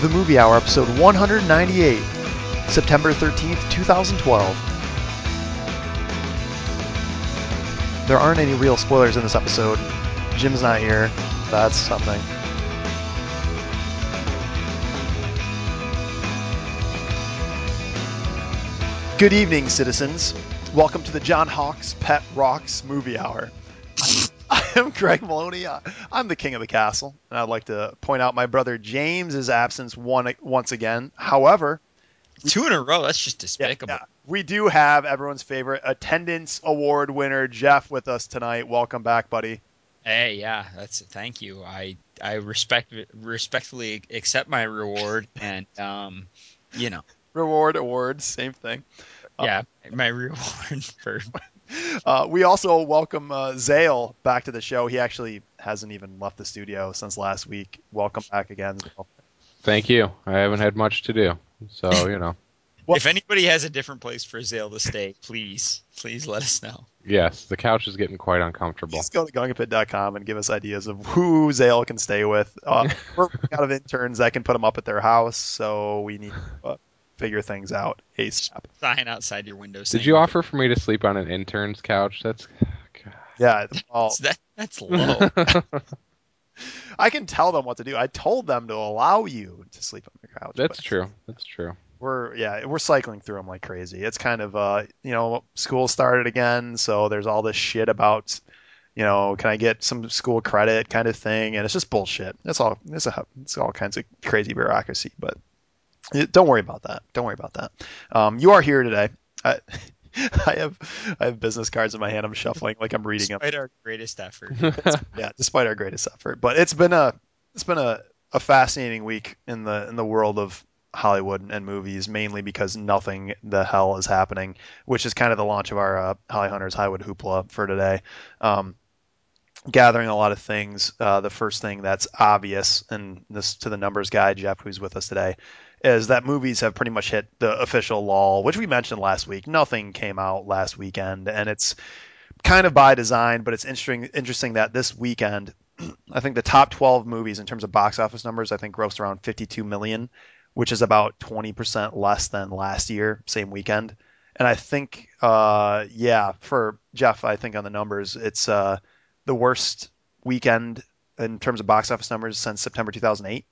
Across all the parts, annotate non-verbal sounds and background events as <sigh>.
The Movie Hour, episode 198, September 13th, 2012. There aren't any real spoilers in this episode. Jim's not here. That's something. Good evening, citizens. Welcome to the John Hawkes Pet Rocks Movie Hour. Am <laughs> Greg Maloney. I- I'm the king of the castle, and I'd like to point out my brother James's absence one, once again. However, Two in a row. That's just yeah, despicable. yeah, we do have everyone's favorite attendance award winner Jeff with us tonight. Welcome back, buddy. Hey, yeah, that's thank you. I I respect respectfully accept my reward, <laughs> and um, you know, Reward awards, same thing. Uh, yeah, my reward <laughs> for <laughs> Uh, we also welcome uh, Zale back to the show. He actually hasn't even left the studio since last week. Welcome back again. Zale. Thank you. I haven't had much to do, so you know. <laughs> What- if anybody has a different place for Zale to stay, please, please let us know. Yes, the couch is getting quite uncomfortable. Just go to gungapit.com and give us ideas of who Zale can stay with. Uh, <laughs> we're out of interns that can put them up at their house, so we need to uh, figure things out ASAP. Sign outside your window. Did you offer for me to sleep on an intern's couch? That's Yeah, well, <laughs> That, that's low. <laughs> I can tell them what to do. I told them to allow you to sleep on the couch. that's true. That's true. We're yeah, we're cycling through them like crazy. It's kind of uh, you know, school started again, so there's all this shit about, you know, can I get some school credit kind of thing, and it's just bullshit. It's all it's a it's all kinds of crazy bureaucracy, but it- don't worry about that. Don't worry about that. Um, you are here today. I, <laughs> I have I have business cards in my hand. I'm shuffling like I'm reading them. Despite our greatest effort. <laughs> yeah, despite our greatest effort. But it's been a it's been a, a fascinating week in the in the world of Hollywood and movies, mainly because nothing the hell is happening, which is kind of the launch of our uh, Holly Hunters Hollywood Hoopla for today. Um, gathering a lot of things. Uh, the first thing that's obvious, and this to the numbers guy Jeff, who's with us today, is that movies have pretty much hit the official lull, which we mentioned last week. Nothing came out last weekend, and it's kind of by design, but it's interesting interesting that this weekend, <clears throat> I think the top 12 movies in terms of box office numbers, I think grossed around 52 million, which is about 20% less than last year, same weekend. And I think, uh, yeah, for Jeff, I think on the numbers, it's uh, the worst weekend in terms of box office numbers since September 2008.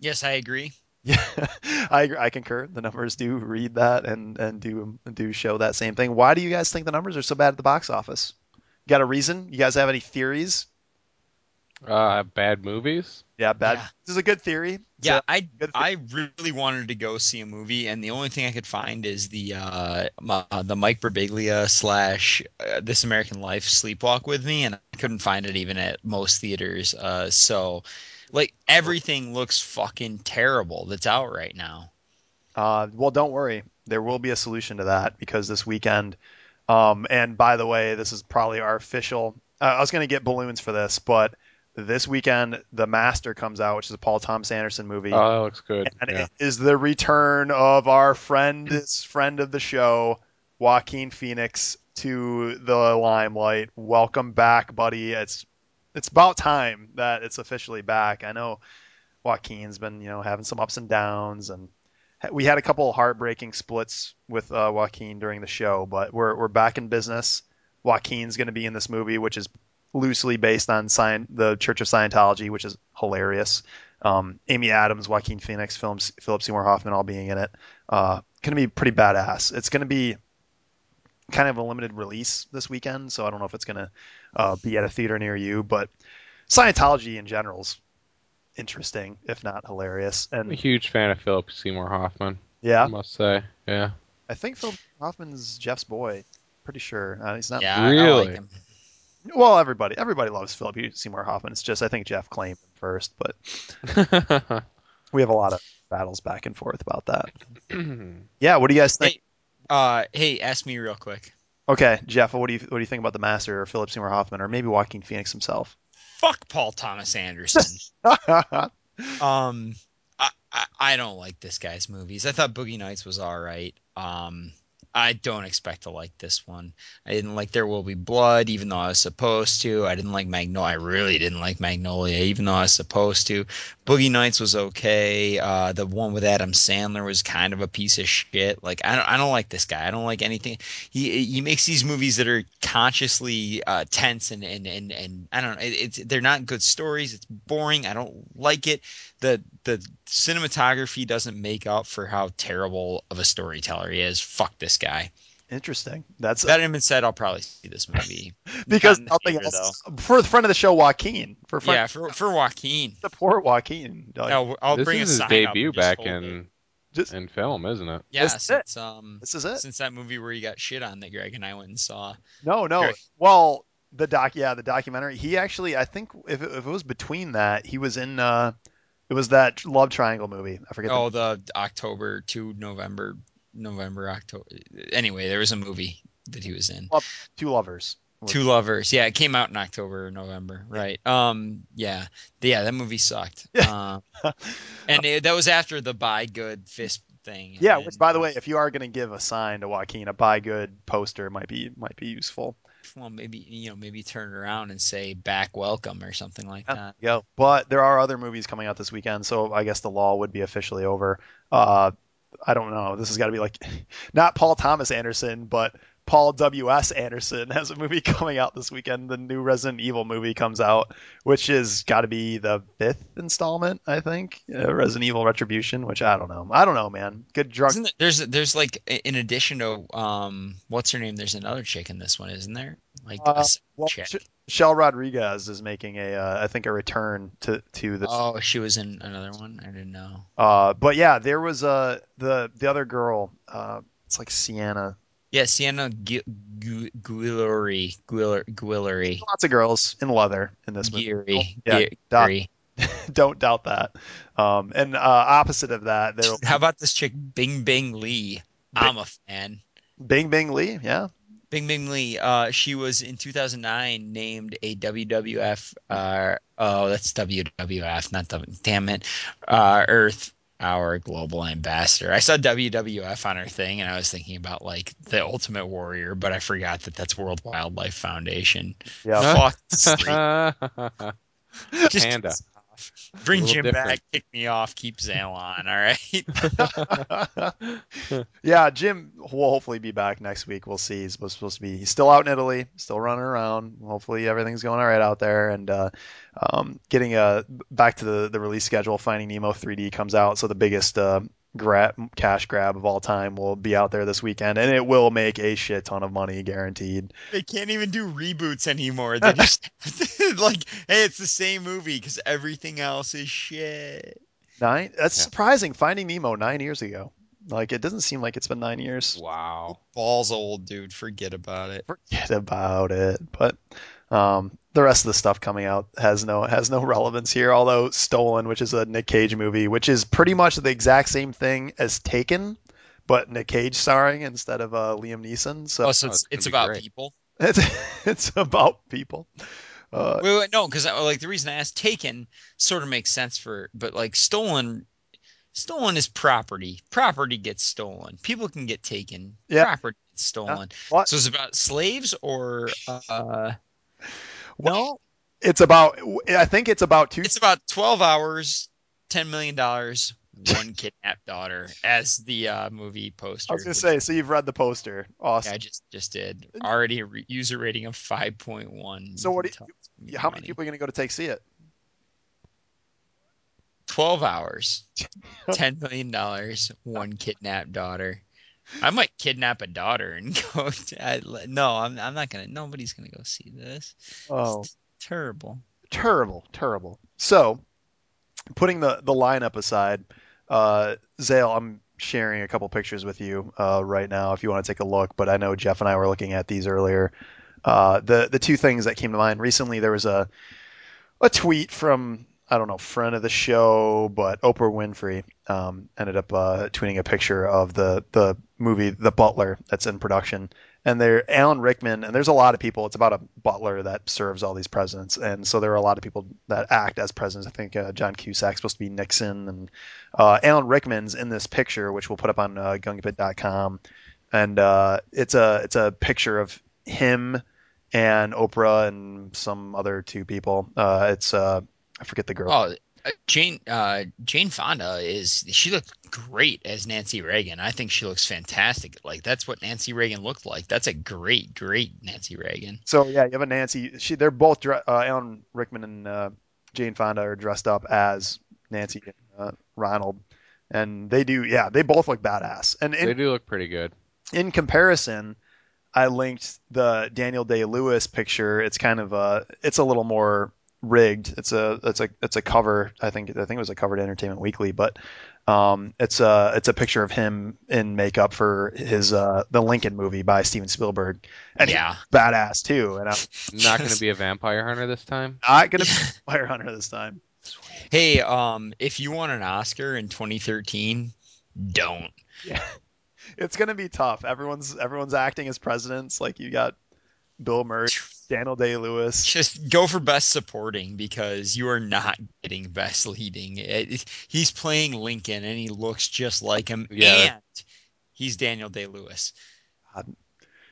yes, I agree. Yeah, <laughs> I I concur. The numbers do read that and and do do show that same thing. Why do you guys think the numbers are so bad at the box office? You got a reason? You guys have any theories? Uh, bad movies. Yeah, bad. Yeah. This is a good theory. It's Yeah, a- I good. I really wanted to go see a movie, and the only thing I could find is the uh, m- uh the Mike Birbiglia slash uh, This American Life Sleepwalk with Me, and I couldn't find it even at most theaters. Uh, so like everything looks fucking terrible that's out right now. Uh, well, don't worry. There will be a solution to that because this weekend. Um, and by the way, this is probably our official. Uh, I was going to get balloons for this, but this weekend, The Master comes out, which is a Paul Thomas Anderson movie. Oh, that looks good. and Yeah. it is the return of our friend, this friend of the show, Joaquin Phoenix, to the limelight. Welcome back, buddy. It's it's about time that it's officially back. I know Joaquin's been you know having some ups and downs, and we had a couple of heartbreaking splits with uh, Joaquin during the show, but we're we're back in business. Joaquin's going to be in this movie, which is loosely based on the Church of Scientology, which is hilarious. Um, Amy Adams, Joaquin Phoenix, films, Philip Seymour Hoffman all being in it. Uh, going to be pretty badass. It's going to be kind of a limited release this weekend, so I don't know if it's going to uh, be at a theater near you, but Scientology in general is interesting, if not hilarious. And I'm a huge fan of Philip Seymour Hoffman. Yeah, I must say. Yeah. I think Philip Hoffman's Jeff's boy. Pretty sure uh, he's not. Yeah, I- I, Really? like him. Well, everybody everybody loves Philip Seymour Hoffman. It's just I think Jeff claimed him first, but <laughs> we have a lot of battles back and forth about that. <clears throat> Yeah, what do you guys think? Hey, uh, hey, ask me real quick. Okay, Jeff, what do you what do you think about the Master or Philip Seymour Hoffman or maybe Joaquin Phoenix himself? Fuck Paul Thomas Anderson. <laughs> Um, I, I I don't like this guy's movies. I thought Boogie Nights was all right. Um, I don't expect to like this one. I didn't like There Will Be Blood, even though I was supposed to. I didn't like Magnolia. I really didn't like Magnolia, even though I was supposed to. Boogie Nights was okay. Uh, the one with Adam Sandler was kind of a piece of shit. Like I don't, I don't like this guy. I don't like anything. He he makes these movies that are consciously uh, tense and, and and and I don't know. It, it's they're not good stories. It's boring. I don't like it. The the cinematography doesn't make up for how terrible of a storyteller he is. Fuck this guy. Interesting. That's That having been said, I'll probably see this movie. <laughs> because Not in nothing theater, else. For the friend of the show, Joaquin. For friend, Yeah, for for Joaquin. support Joaquin. Like, I'll, I'll this bring is a his sign up debut back in it. Just- in film, isn't it? Yeah, This is it. since um this is it. since that movie where he got shit on that Greg and I went and saw. No, no. Greg. Well, the doc, yeah, the documentary. He actually, I think, if it, if it was between that, he was in. uh It was that love triangle movie. I forget. Oh, the October to November, November October. Anyway, there was a movie that he was in. the Two lovers. Two Lovers. Yeah, it came out in October or November. Right. Um. Yeah. Yeah. That movie sucked. Um. and it, that was after the buy good fist thing. Yeah, and- which by the way, if you are going to give a sign to Joaquin, a buy good poster might be might be useful. Well, maybe you know, maybe turn it around and say back welcome or something like Yeah, that. yeah. But there are other movies coming out this weekend, so I guess the law would be officially over. Uh, I don't know. This has got to be like <laughs> not Paul Thomas Anderson, but Paul W.S. Anderson <laughs> has a movie coming out this weekend. The new Resident Evil movie comes out, which is got to be the fifth installment, I think. Uh, Resident Evil Retribution, which I don't know. I don't know, man. Good drunk. There, there's there's like in addition to um what's her name? There's another chick in this one, isn't there? Like a Uh, well, chick. Sh- Shell Rodriguez is making a, uh, I think, a return to to this. Oh, she was in another one. I didn't know. Uh, but yeah, there was uh, the the other girl. Uh, it's like Sienna. Yeah, Sienna Gu- Gu- Guillory, Guiller- Lots of girls in leather in this movie. Geary, Yeah, Geary. <laughs> Don't doubt that. Um, and uh, opposite of that, there <laughs> How about this chick, Bingbing Li? I'm a fan. Bingbing Li. Yeah. Bingbing Li. Uh, she was in 2009 named a WWF. Uh, oh, that's WWF, not W. Damn it. Uh, Earth Hour Global Ambassador. I saw WWF on her thing, and I was thinking about like the Ultimate Warrior, but I forgot that that's World Wildlife Foundation. Yeah. Fuck. sleep. <laughs> <laughs> Just Panda. Bring Jim different. back, kick me off, keep Zale on. All right. <laughs> <laughs> yeah, Jim will hopefully be back next week. We'll see. He's supposed supposed to be. He's still out in Italy, still running around. Hopefully everything's going all right out there. And uh, um, getting uh, back to the the release schedule. Finding Nemo 3D comes out, so the biggest uh, grab cash grab of all time will be out there this weekend, and it will make a shit ton of money, guaranteed. they can't even do reboots anymore. They just <laughs> <laughs> like, hey, it's the same movie because everything else is shit. Nine. That's Yeah. surprising. Finding Nemo nine years ago. Like it doesn't seem like it's been nine years. wow. Balls old, dude. Forget about it. forget about it. But um, the rest of the stuff coming out has no has no relevance here. Although Stolen, which is a Nick Cage movie, which is pretty much the exact same thing as Taken, but Nick Cage starring instead of uh, Liam Neeson. So Oh, so Oh, it's, it's gonna it's be about great. people. it's <laughs> it's about people. Uh, Wait, wait, no, because like the reason I asked Taken sort of makes sense for, but like stolen, stolen is property. Property gets stolen. People can get taken. Yeah. Property gets stolen. what? So it's about slaves or uh, Well. It's about. I think it's about two. It's about twelve hours, ten million dollars, one <laughs> kidnapped daughter, as the uh, movie poster. I was gonna say. So you've read the poster. Awesome. Yeah, I just just did. Already a re- user rating of five point one. So what do you- How many people are gonna go to take see it? Twelve hours, <laughs> ten million dollars, one kidnapped daughter. I might kidnap a daughter and <laughs> go. To, I, no, I'm I'm not gonna. Nobody's gonna go see this. Oh. It's terrible. terrible, terrible. So, putting the the lineup aside, uh, Zale, I'm sharing a couple pictures with you uh, right now if you want to take a look. But I know Jeff and I were looking at these earlier. Uh, the the two things that came to mind recently, there was a a tweet from I don't know friend of the show, but Oprah Winfrey um, ended up uh, tweeting a picture of the the movie The Butler that's in production. And there, Alan Rickman, and there's a lot of people. It's about a butler that serves all these presidents, and so there are a lot of people that act as presidents. I think uh, John Cusack's supposed to be Nixon, and uh, Alan Rickman's in this picture, which we'll put up on uh, gungapit.com. and uh, it's a it's a picture of him and Oprah and some other two people. Uh, it's uh, I forget the girl. Oh, uh, Jane uh, Jane Fonda is she looked great as Nancy Reagan. I think she looks fantastic. Like that's what Nancy Reagan looked like. That's a great, great Nancy Reagan. So yeah, you have a Nancy. She they're both uh, Alan Rickman and uh, Jane Fonda are dressed up as Nancy and uh, Ronald, and they do yeah they both look badass. And in, They do look pretty good. in comparison, I linked the Daniel Day Lewis picture. It's kind of a it's a little more rigged. It's a it's a it's a cover. I think I think it was a cover to Entertainment Weekly, but um, it's a it's a picture of him in makeup for his uh, the Lincoln movie by Steven Spielberg, and yeah, he's badass too. And I'm <laughs> Not going to be a vampire hunter this time. not gonna be a <laughs> vampire Hunter this time. Hey, um, if you want an Oscar in 2013, don't. Yeah, <laughs> it's gonna be tough. Everyone's everyone's acting as presidents. Like you got Bill Murray, Daniel Day Lewis. Just go for best supporting because you are not getting best leading. It- it- he's playing Lincoln and he looks just like him. Yeah. And he's Daniel Day Lewis.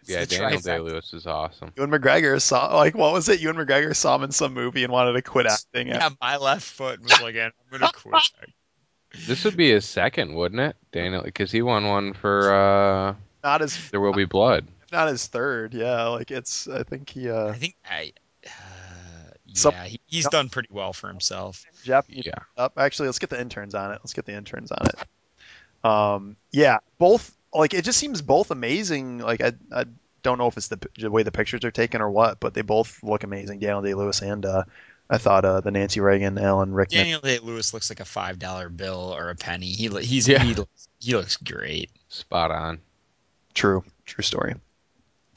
Yeah, Daniel trifecta. Day Lewis is awesome. Ewan McGregor saw like what was it? Ewan McGregor saw him in some movie and wanted to quit acting. Yeah, my left foot was like, I'm gonna quit. <laughs> This would be his second, wouldn't it, Daniel? Because he won one for uh, Not as There Will Be Blood. Not his third. Yeah, like it's. I think he. uh I think I. Uh, yeah, Some- he, he's done pretty well for himself. Jeff. Yeah. Up. Actually, let's get the interns on it. Let's get the interns on it. Um. Yeah. Both. Like it just seems both amazing. Like I. I don't know if it's the, the way the pictures are taken or what, but they both look amazing. Daniel Day Lewis and uh, I thought uh, the Nancy Reagan, Alan Rickman. Daniel Day Lewis looks like a five dollar bill or a penny. He he's Yeah. he, looks, he looks great. Spot on. True, true story.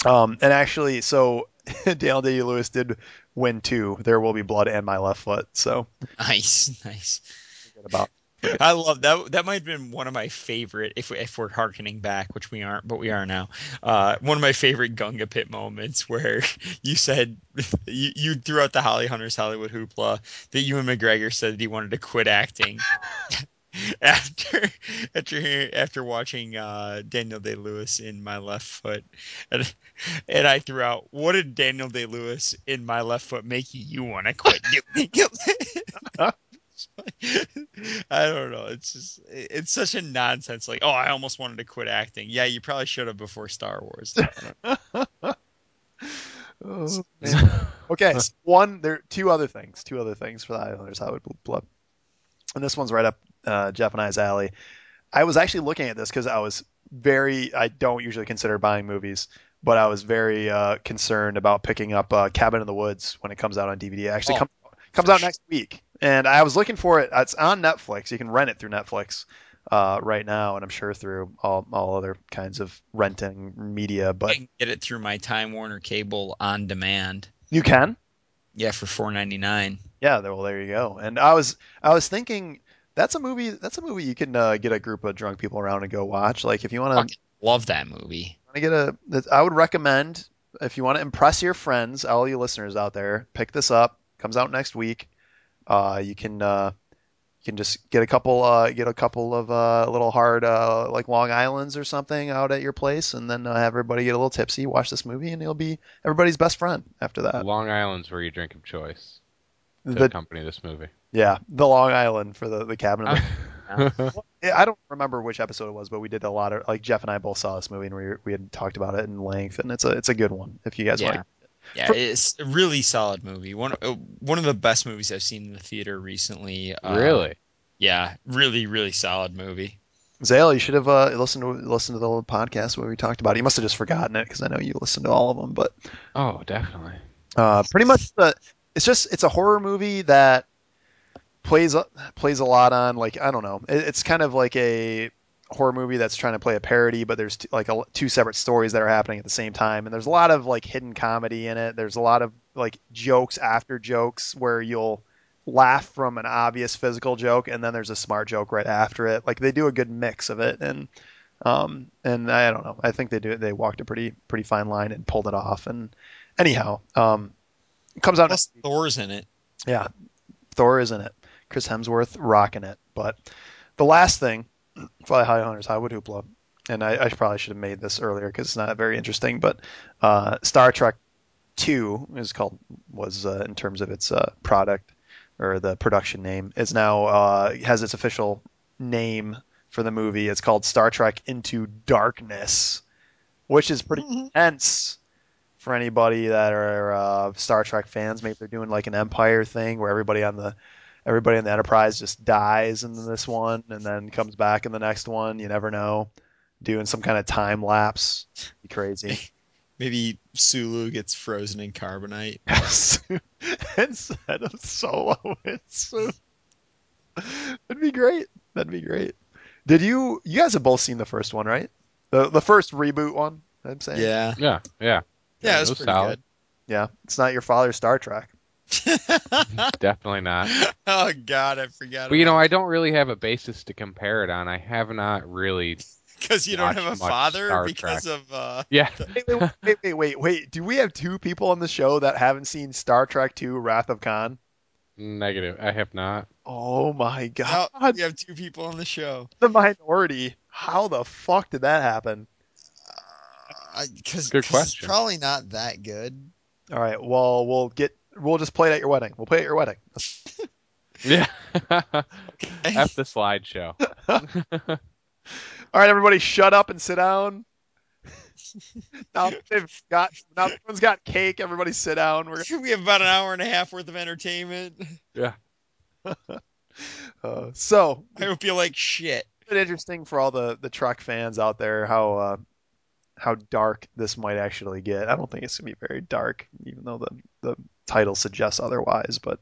Um, and actually, so <laughs> Daniel Day Lewis did win two. There will be blood and my left foot. So Nice, <laughs> nice. about. I love that. That might have been one of my favorite, if we, if we're harkening back, which we aren't, but we are now. Uh, one of my favorite Gunga Pit moments where <laughs> you said you, you threw out the Holly Hunters Hollywood hoopla that Ewan McGregor said that he wanted to quit acting <laughs> after after hearing- after watching uh, Daniel Day Lewis in My Left Foot, and and I threw out, "What did Daniel Day Lewis in My Left Foot make you, want to quit doing?" <laughs> <laughs> I don't know. It's just it's such a nonsense. Like, oh, I almost wanted to quit acting. Yeah, you probably should have before Star Wars. Oh, okay, so one there two other things, two other things for the Islanders Hollywood Blood, and this one's right up uh, Jeff and I's alley. I was actually looking at this because I was very I don't usually consider buying movies, but I was very uh, concerned about picking up uh, Cabin in the Woods when it comes out on DVD. It actually Oh, comes comes out next week, and I was looking for it. It's on Netflix. You can rent it through Netflix uh, right now, and I'm sure through all all other kinds of renting media. But I can get it through my Time Warner cable on demand. you can. Yeah, for four ninety nine. Yeah, well, there you go. And I was I was thinking that's a movie that's a movie you can uh, get a group of drunk people around and go watch. Like if you want to love that movie. to get a, that- I would recommend if you want to impress your friends, all you listeners out there, pick this up. Comes out next week. Uh, you can uh, you can just get a couple uh, get a couple of uh, little hard uh, like Long Island's or something out at your place, and then uh, have everybody get a little tipsy, watch this movie, and you'll be everybody's best friend after that. Long Island's where you drink of choice to The, accompany this movie. yeah, the Long Island for the the cabin. Uh, <laughs> Yeah, I don't remember which episode it was, but we did a lot of like Jeff and I both saw this movie and we we had talked about it in length, and it's a it's a good one if you guys Yeah. like. Yeah, For- it's a really solid movie. One uh, one of the best movies I've seen in the theater recently. Uh, really? Yeah, really, really solid movie. Zale, you should have uh, listened to listened to the old podcast where we talked about it. You must have just forgotten it because I know you listened to all of them. But Oh, definitely. uh, pretty much, the, it's just it's a horror movie that plays plays a lot on like I don't know. It, it's kind of like a horror movie that's trying to play a parody, but there's t- like a, two separate stories that are happening at the same time, and there's a lot of like hidden comedy in it. There's a lot of like jokes after jokes where you'll laugh from an obvious physical joke, and then there's a smart joke right after it. Like they do a good mix of it, and um, and I don't know. I think they do. it They walked a pretty pretty fine line and pulled it off. And anyhow, um, comes out. Plus, Thor's in it. Yeah, Thor is in it. Chris Hemsworth rocking it. But the last thing, <clears throat> Fly High Hunters, Hollywood Hoopla. and I, I probably should have made this earlier because it's not very interesting. But uh, Star Trek Two is called was uh, in terms of its uh, product or the production name is now uh, has its official name for the movie. It's called Star Trek Into Darkness, which is pretty intense for anybody that are uh, Star Trek fans. Maybe they're doing like an Empire thing where everybody on the everybody in the Enterprise just dies in this one and then comes back in the next one. You never know. Doing some kind of time lapse, be crazy. <laughs> Maybe Sulu gets frozen in carbonite. Instead of Solo, it's Sulu. That'd be great. That'd be great. Did you? You guys have both seen the first one, right? The the first reboot one. I'm saying. Yeah. Yeah, yeah. Yeah, it it's was pretty solid. Yeah. It's not your father's Star Trek. <laughs> <laughs> Definitely not. oh God, I forgot. But you know, I don't really have a basis to compare it on. I have not really. <laughs> because you don't have a father Star because of uh. Yeah, Wait, wait, wait, wait, wait. Do we have two people on the show that haven't seen Star Trek II: Wrath of Khan? negative. I have not. Oh my No, god, we have two people on the show. the minority. How the fuck did that happen? Because Good it's question. probably not that good. All right, well, we'll get we'll just play it at your wedding. We'll play it at your wedding. <laughs> Yeah. F the slideshow. <laughs> All right, everybody, shut up and sit down. <laughs> now they've got now everyone's got cake. Everybody sit down. We're we have about an hour and a half worth of entertainment. uh, so I hope you like shit. it's interesting for all the the Trek fans out there how uh, how dark this might actually get. I don't think it's gonna be very dark, even though the the title suggests otherwise. But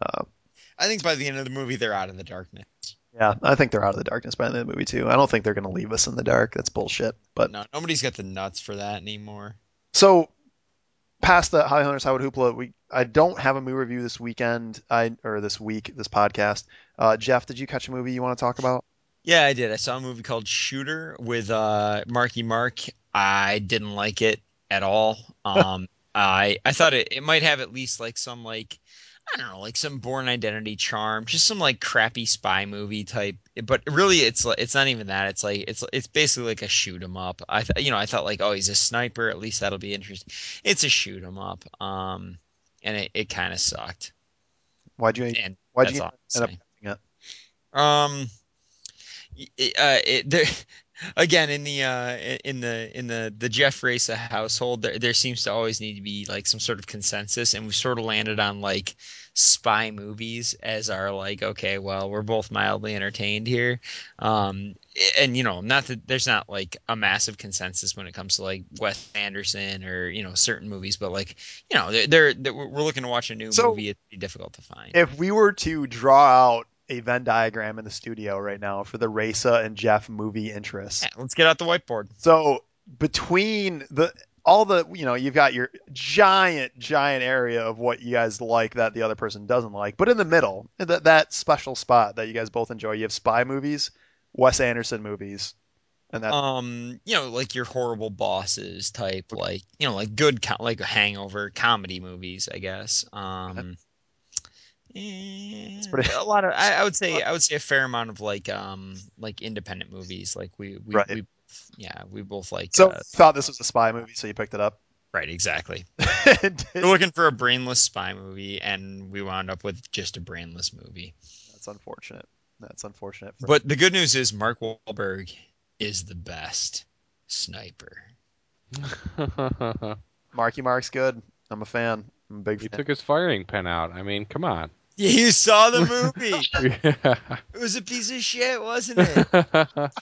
uh, I think by the end of the movie, they're out of the darkness. yeah, I think they're out of the darkness by the end of the movie too. I don't think they're gonna leave us in the dark. That's bullshit. But no, nobody's got the nuts for that anymore. So, past the High Hunters Hollywood Hoopla, we I don't have a movie review this weekend. I or this week, this podcast. Uh, Jeff, did you catch a movie you want to talk about? Yeah, I did. I saw a movie called Shooter with uh, Marky Mark. I didn't like it at all. Um, I I thought it, it might have at least like some like I don't know like some Born Identity charm, just some like crappy spy movie type. But really, it's like it's not even that. It's like it's it's basically like a shoot 'em up. I th- you know I thought like oh he's a sniper. At least that'll be interesting. It's a shoot 'em up. Um, and it, it kind of sucked. Why'd you And Why'd you end up it? Um, it, uh, it, there, again in the uh, in the in the the Jeff Racer household, there there seems to always need to be like some sort of consensus, and we've sort of landed on like spy movies as our like okay, well we're both mildly entertained here, um, and you know not that there's not like a massive consensus when it comes to like Wes Anderson or you know certain movies, but like you know they're, they're, they're- we're looking to watch a new So- movie, it'd be difficult to find. If we were to draw out a Venn diagram in the studio right now for the Raisa and Jeff movie interests, Yeah, let's get out the whiteboard. so between the all the you know you've got your giant giant area of what you guys like that the other person doesn't like but in the middle that that special spot that you guys both enjoy you have spy movies wes anderson movies and that um you know like your horrible bosses type like you know like good co- like hangover comedy movies i guess. Um eh, pretty- a lot of I, I would say <laughs> i would say a fair amount of like um like independent movies. Like we we, Right. we yeah we both like so uh, thought this was a spy movie so you picked it up? Right exactly. <laughs> We're looking for a brainless spy movie and we wound up with just a brainless movie. That's unfortunate. That's unfortunate for but the good news is mark Wahlberg is the best sniper. <laughs> Marky mark's good. I'm a fan. I'm a big he fan. took his firing pin out. I mean, come on. You saw the movie <laughs> Yeah. It was a piece of shit, wasn't it? <laughs> that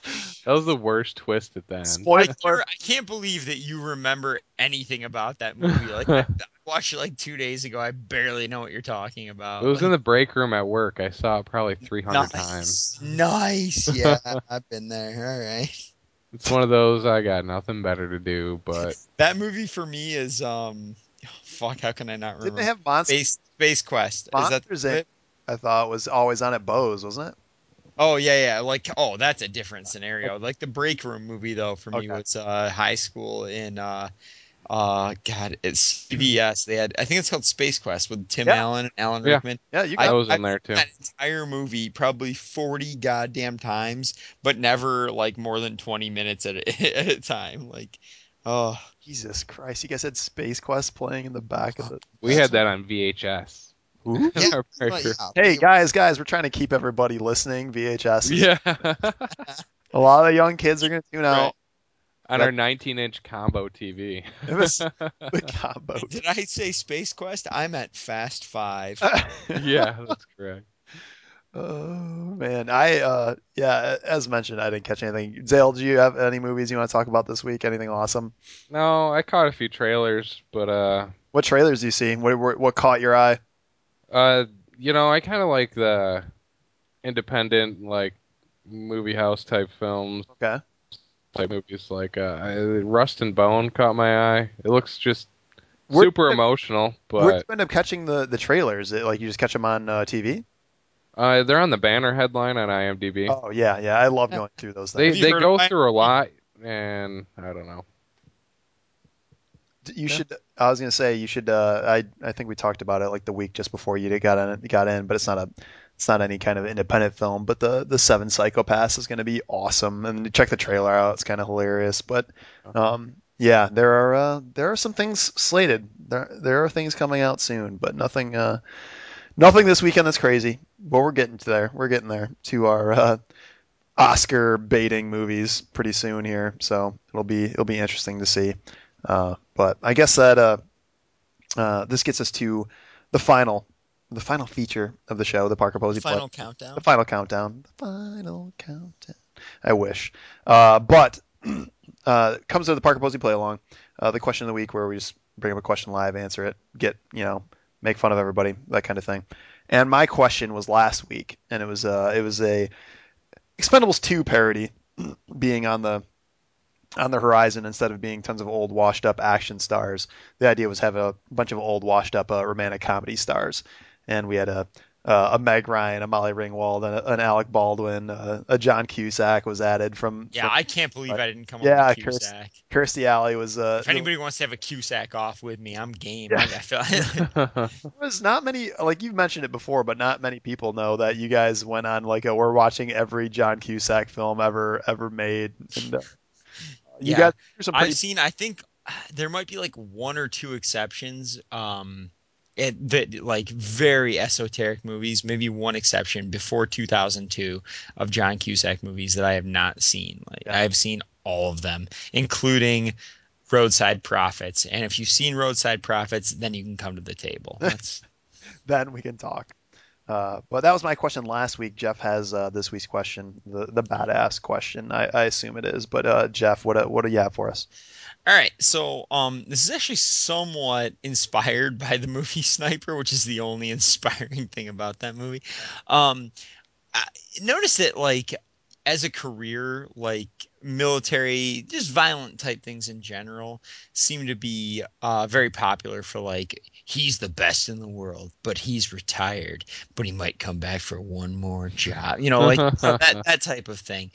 was the worst twist at the end. Spoiler- I, can't- believe that you remember anything about that movie. Like I, <laughs> I watched it like two days ago. I barely know what you're talking about. It was in the break room at work. I saw it probably 300 times. nice, nice. Yeah, I've been there. All right. It's one of those I got nothing better to do, but That movie for me is um, <laughs> fuck. How can I not remember? didn't they have monsters Space Space Quest. Is monsters that Inc. it? i thought was always on at bose wasn't it Oh yeah, yeah. Like oh, that's a different scenario. Like the break room movie though for me Okay. was uh, high school in uh, uh, God, it's CBS. They had, I think it's called Space Quest with Tim Yeah. Allen and Alan Yeah. Rickman. Yeah, you I got That was I've in there too. That entire movie probably forty goddamn times, but never like more than twenty minutes at a, <laughs> at a time. Like, oh, Jesus Christ. You guys had Space Quest playing in the back of the. We had that on VHS. Ooh. In our but breaker. yeah, Hey guys, guys, we're trying to keep everybody listening. VHS. Yeah. <laughs> <laughs> A lot of young kids are gonna tune out. on Yep. our 19-inch combo TV. It was <laughs> the combo. Did I say Space Quest? I'm at Fast Five. yeah, that's correct. Oh man, I uh yeah, as mentioned, I didn't catch anything. Zale, do you have any movies you want to talk about this week? Anything awesome? No, I caught a few trailers, but uh, What trailers do you see? What what, what caught your eye? uh, you know, I kind of like the independent, like movie house type films, Okay. type movies. Like uh, I- Rust and Bone caught my eye. It looks just Where- super emotional, but you end up catching the the trailers? It, like you just catch them on uh, TV? Uh, they're on the banner headline on IMDb. Oh yeah, yeah. I love going through those they things. Have you they go through a lot, and I don't know. you should. I was gonna say you should. Uh, I I think we talked about it like the week just before you got in. Got in, but it's not a. It's not any kind of independent film, but the the Seven Psychopaths is going to be awesome, and check the trailer out. It's kind of hilarious, but um, yeah, there are uh, there are some things slated. There there are things coming out soon, but nothing uh, nothing this weekend that's crazy. But we're getting to there. We're getting there to our uh, Oscar baiting movies pretty soon here, so it'll be it'll be interesting to see. Uh, but I guess that uh, uh, this gets us to the final the final feature of the show, the Parker Posey Final play. countdown. The final countdown. The final countdown. I wish. Uh, but <clears throat> uh, comes to the Parker Posey play along. Uh, the question of the week where we just bring up a question live, answer it, get you know, make fun of everybody, that kind of thing. And my question was last week, and it was uh, it was a Expendables 2 parody <clears throat> being on the on the horizon instead of being tons of old washed up action stars. The idea was have a bunch of old washed up uh, romantic comedy stars, and we had a uh, a Meg Ryan, a Molly Ringwald, and an Alec Baldwin, uh, a John Cusack was added from. Yeah, from I can't believe I didn't come Yeah, up with Chris- Cusack. Kirstie Alley was. Uh, If anybody wants to have a Cusack off with me, I'm game. Yeah. I, I feel <laughs> there was not many like you've mentioned it before, but not many people know that you guys went on like a we're watching every John Cusack film ever ever made, and uh, you Yeah. guys some pretty I've seen. I think there might be like one or two exceptions. Um, it, that like very esoteric movies. Maybe one exception before 2002 of John Cusack movies that I have not seen. Like Yeah. I have seen all of them, including Roadside Prophets. And if you've seen Roadside Prophets, then you can come to the table. <laughs> That's then we can talk. Uh, but that was my question last week. Jeff has uh, this week's question, the the badass question. I, I assume it is. But uh, Jeff, what uh, what do you have for us? All right, so um, this is actually somewhat <laughs> inspired by the movie <laughs> Sniper, which is the only <laughs> inspiring thing about that movie. Um, I notice that like as a career, like military, just violent type things in general, seem to be uh, very popular for like he's the best in the world, but he's retired, but he might come back for one more job, you know, like <laughs> that that type of thing.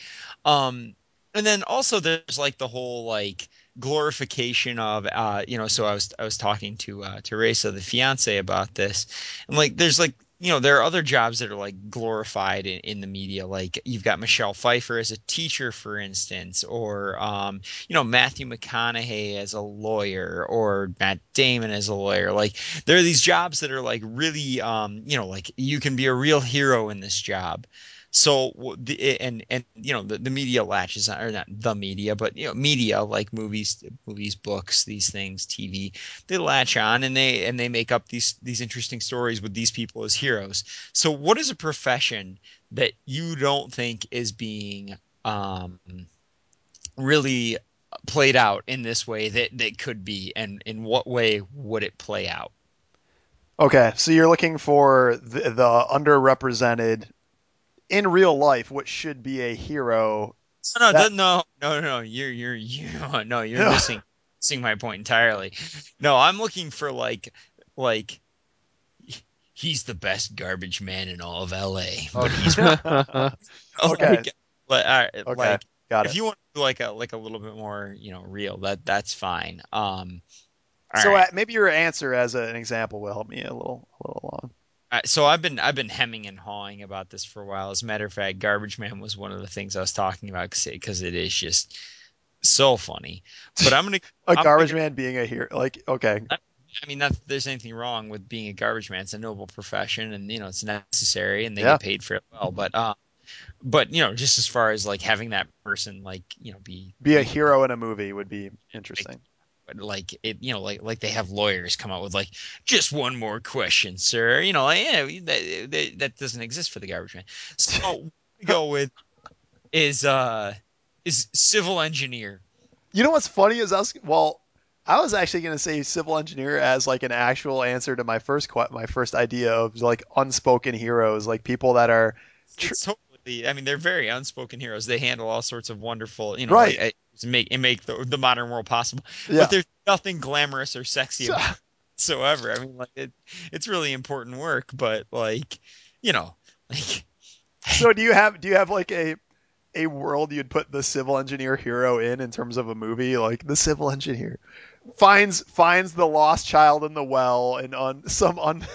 Um, and then also there's like the whole like glorification of uh you know so i was i was talking to uh teresa the fiance about this and like there's like you know there are other jobs that are like glorified in, in the media like you've got michelle pfeiffer as a teacher for instance or um you know matthew mcconaughey as a lawyer or matt damon as a lawyer. Like there are these jobs that are like really um you know like you can be a real hero in this job so the and and you know the, the media latches on, or not the media but you know media like movies movies books these things tv they latch on and they and they make up these these interesting stories with these people as heroes. So what is a profession that you don't think is being um really played out in this way that that could be? And in what way would it play out? Okay, so you're looking for the, the underrepresented in real life, what should be a hero. No, no, That- that, no, no, no. You're, you're, you. <laughs> No, you're Yeah. missing, missing my point entirely. No, I'm looking for like, like, he's the best garbage man in all of LA. But he's <laughs> <laughs> Okay. like, but, uh, Okay, like, got if it. you want like a like a little bit more you know real. That that's fine. Um, so right. uh, maybe your answer as an example will help me a little, a little along. So I've been I've been hemming and hawing about this for a while. As a matter of fact, Garbage Man was one of the things I was talking about because it is just so funny. But I'm gonna <laughs> A I'm garbage gonna- man being a hero, like okay, I mean, not that there's anything wrong with being a garbage man. It's a noble profession, and you know it's necessary, and they Yeah. get paid fairly well. But uh, but you know, just as far as like having that person like you know be be a hero in a movie would be interesting. like it you know like like they have lawyers come out with like just one more question sir you know like, yeah that, that, that doesn't exist for the garbage man so <laughs> we go with is uh is civil engineer You know what's funny is us. Well, I was actually going to say civil engineer as like an actual answer to my first my first idea of like unspoken heroes, like people that are Tr- totally i mean they're very unspoken heroes they handle all sorts of wonderful you know Right. like, make and make the, the modern world possible. Yeah. but there's nothing glamorous or sexy So- about it whatsoever. I mean like it, it's really important work but like you know <laughs> like So do you have do you have like a a world you'd put the civil engineer hero in in terms of a movie? Like the civil engineer finds finds the lost child in the well and on some on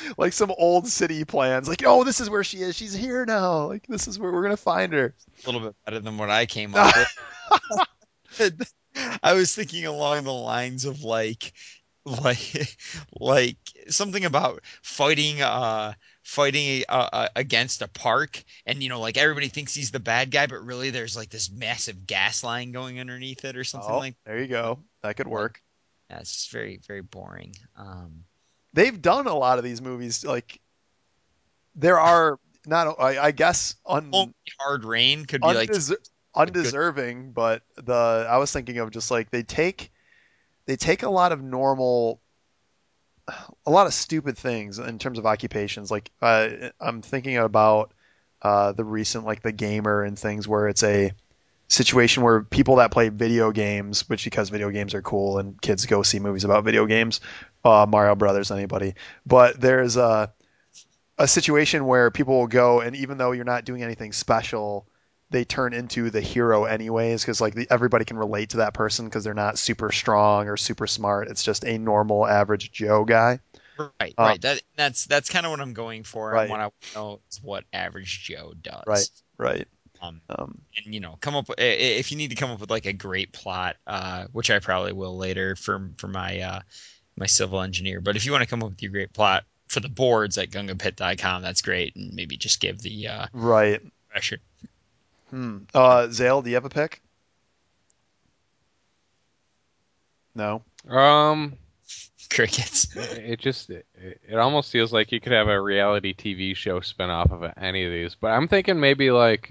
<laughs> like some old city plans like oh this is where she is she's here now like this is where we're gonna find her a little bit better than what I came up with. <laughs> <laughs> I was thinking along the lines of like like like something about fighting uh fighting uh, uh, against a park and you know like everybody thinks he's the bad guy but really there's like this massive gas line going underneath it or something oh, like there you go that could work that. It's very very boring. Um they've done a lot of these movies like there are not I, I guess un, Only Hard Rain could be like undeser- undeserving, but the I was thinking of just like they take they take a lot of normal a lot of stupid things in terms of occupations. Like uh, I'm thinking about uh, the recent like the gamer and things where it's a situation where people that play video games, which because video games are cool and kids go see movies about video games, uh, Mario Brothers, anybody. But there's a a situation where people will go and even though you're not doing anything special, they turn into the hero anyways because like the, everybody can relate to that person because they're not super strong or super smart. It's just a normal average Joe guy. right uh, right that that's that's kind of what I'm going for Right. I want to know is what average Joe does. Right. Right. Um, Um, and you know come up with, i- i- if you need to come up with like a great plot uh which i probably will later for for my uh my civil engineer but if you want to come up with your great plot for the boards at gungapit.com that's great and maybe just give the uh right. pressure Hmm. Uh, Zale, do you have a pick? No. Um, crickets <laughs> it just it, it almost feels like you could have a reality TV show spin off of any of these. But I'm thinking maybe like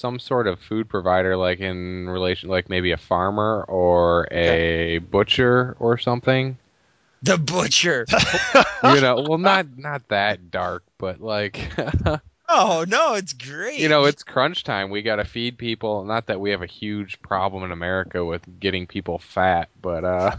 some sort of food provider, like in relation, like maybe a farmer or a butcher or something. the butcher <laughs> You know, well, not not that dark, but like. <laughs> oh no it's great You know, it's crunch time. We got to feed people. Not that we have a huge problem in America with getting people fat, but uh,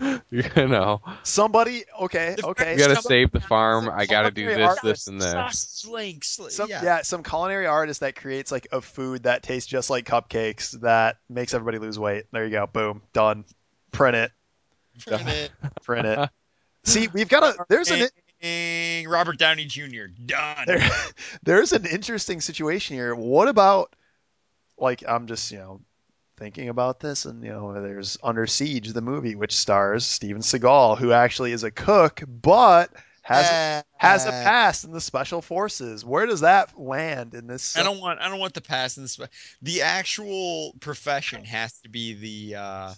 <laughs> you know, Somebody. Okay. The Okay. we got to save the farm. I got to do this, artist this, and this. sausage links Some, yeah. yeah. some culinary artist that creates like a food that tastes just like cupcakes that makes everybody lose weight. There you go. Boom. Done. Print it. Print it. Print it. <laughs> See, we've got a there's an Ding, Robert Downey Jr. Done. there, <laughs> there's an interesting situation here. What about like I'm just you know thinking about this, and you know there's Under Siege, the movie, which stars Steven Seagal, who actually is a cook, but has has a past in the special forces. Where does that land in this? I don't want I don't want the past in this. The actual profession has to be the uh,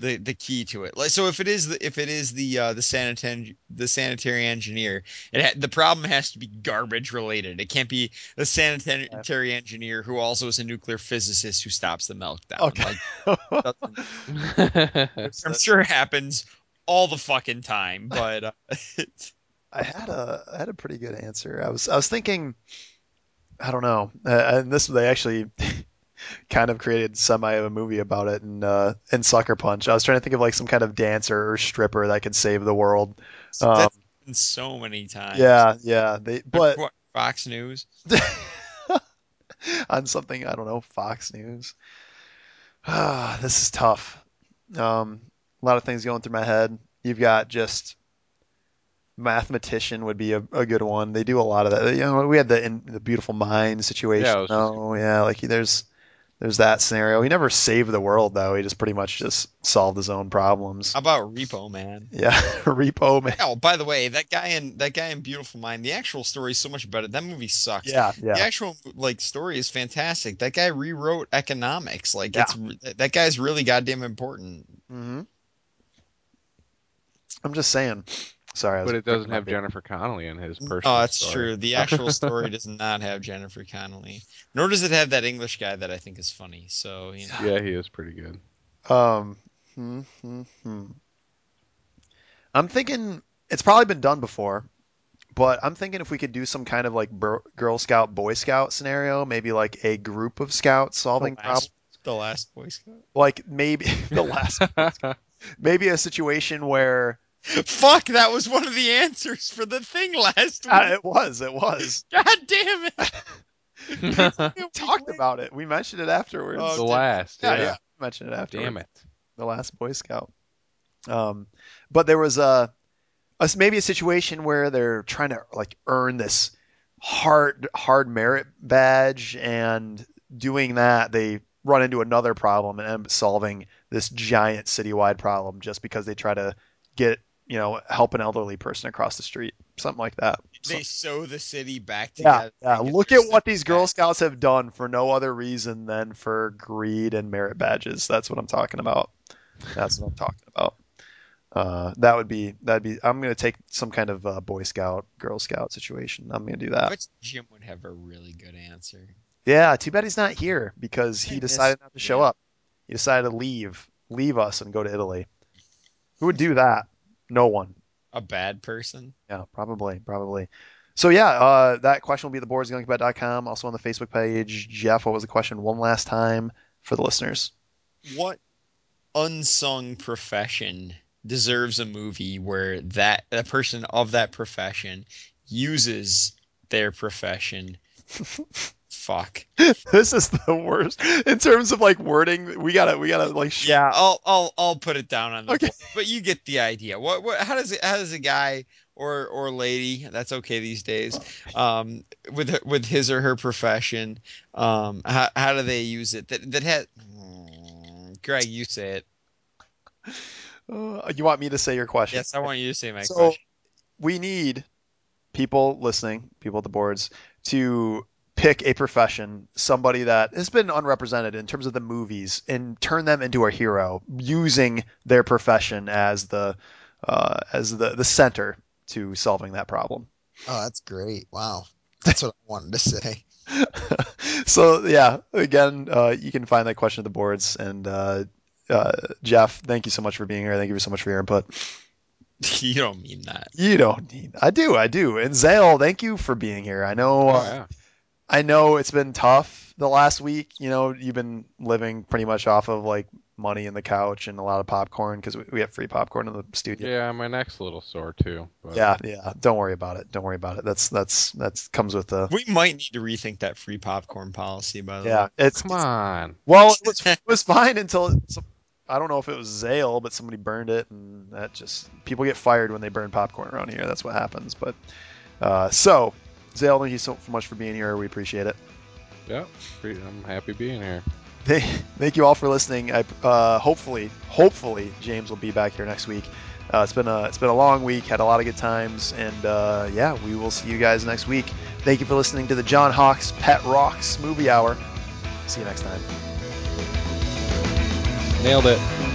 the the key to it. Like so, if it is the if it is the uh, the sanitary the sanitary engineer, it ha- the problem has to be garbage related. It can't be the sanitary engineer who also is a nuclear physicist who stops the meltdown. Okay. Like <laughs> I'm sure it happens all the fucking time, but uh, <laughs> I had a I had a pretty good answer. I was I was thinking, I don't know, uh, and this they actually kind of created semi of a movie about it in uh, in Sucker Punch. I was trying to think of like some kind of dancer or stripper that could save the world. Um, so many times. yeah, yeah. They but What, Fox News. <laughs> on something I don't know, Fox News. Ah, this is tough. Um, a lot of things going through my head. You've got just mathematician would be a, a good one. They do a lot of that. You know, we had the in, the beautiful mind situation. Yeah, I was just- oh yeah, like there's there's that scenario. He never saved the world though. He just pretty much just solved his own problems. How about Repo Man? Yeah, <laughs> repo man. Oh, by the way, that guy in that guy in Beautiful Mind, the actual story is so much better. That movie sucks. Yeah, yeah. The actual like story is fantastic. That guy rewrote economics. Like Yeah. it's that guy's really goddamn important. Mm-hmm. I'm just saying. Sorry, I was But it doesn't have. Jennifer Connelly in his personal. Oh, that's story. true. The <laughs> actual story does not have Jennifer Connelly, nor does it have that English guy that I think is funny. So you know. Yeah, he is pretty good. Um, hmm, hmm, hmm. I'm thinking it's probably been done before, but I'm thinking if we could do some kind of like Bur- Girl Scout, Boy Scout scenario, maybe like a group of scouts solving The problems, last, the last Boy Scout. like maybe <laughs> the last, <laughs> maybe a situation where Fuck, that was one of the answers for the thing last week. uh, it was, it was. <laughs> God damn it! <laughs> We talked about it. We mentioned it afterwards. Oh, the last. yeah, Yeah. yeah, mentioned it afterwards. Damn it. the last Boy Scout. Um, but there was a, a maybe a situation where they're trying to like earn this hard hard merit badge, and doing that they run into another problem and end up solving this giant citywide problem just because they try to get you know help an elderly person across the street, something like that. They sew the city back Yeah, together. yeah. get Look at what these Girl. Scouts have done for no other reason than for greed and merit badges. That's what I'm talking about. That's what I'm talking about. Uh, that would be that'd be. I'm gonna take some kind of uh, Boy Scout, Girl Scout situation. I'm gonna do that. Jim would have a really good answer. Yeah. Too bad he's not here because he decided not to show yeah. up. He decided to leave, leave us, and go to Italy. Who would do that? No one. A bad person. Yeah, probably, probably. So yeah, uh, that question will be at theboards.gungapit.com. Also on the Facebook page. Jeff, what was the question one last time for the listeners? What unsung profession deserves a movie where that a person of that profession uses their profession? <laughs> Fuck. <laughs> this is the worst in terms of like wording. We gotta, we gotta like. sh- Yeah, I'll I'll I'll put it down on the Okay. board, but you get the idea. What what how does it how does a guy or or lady that's okay these days um with with his or her profession um how how do they use it that that has Mm, Greg you say it Uh, you want me to say your question? yes I want you to say my So question we need people listening, people at the boards, to pick a profession, somebody that has been unrepresented in terms of the movies, and turn them into a hero using their profession as the uh, as the the center to solving that problem. Oh, that's great. Wow. <laughs> That's what I wanted to say. <laughs> so yeah, again, uh, you can find that question at the boards. And uh, uh, Jeff, thank you so much for being here. Thank you so much for your input. <laughs> you don't mean that You don't need. I do. I do. And Zale, thank you for being here. I know. Oh, uh, yeah. I know it's been tough the last week. You know, you've been living pretty much off of like money in the couch and a lot of popcorn because we, we have free popcorn in the studio. Yeah, my neck's a little sore too. But Yeah, yeah. Don't worry about it. Don't worry about it. That's that's that's comes with the. we might need to rethink that free popcorn policy by the Yeah, way it's Come on. well, it was, it was fine until it, I don't know if it was Zale, but somebody burned it, and that just people get fired when they burn popcorn around here. That's what happens. But uh, so, Zale, thank you so much for being here. We appreciate it. Yeah, I'm happy being here. Thank, you all for listening. I uh, hopefully, hopefully James will be back here next week. Uh, it's been a it's been a long week. Had a lot of good times, and uh, yeah, we will see you guys next week. Thank you for listening to the John Hawkes Pet Rocks Movie Hour. See you next time. Nailed it.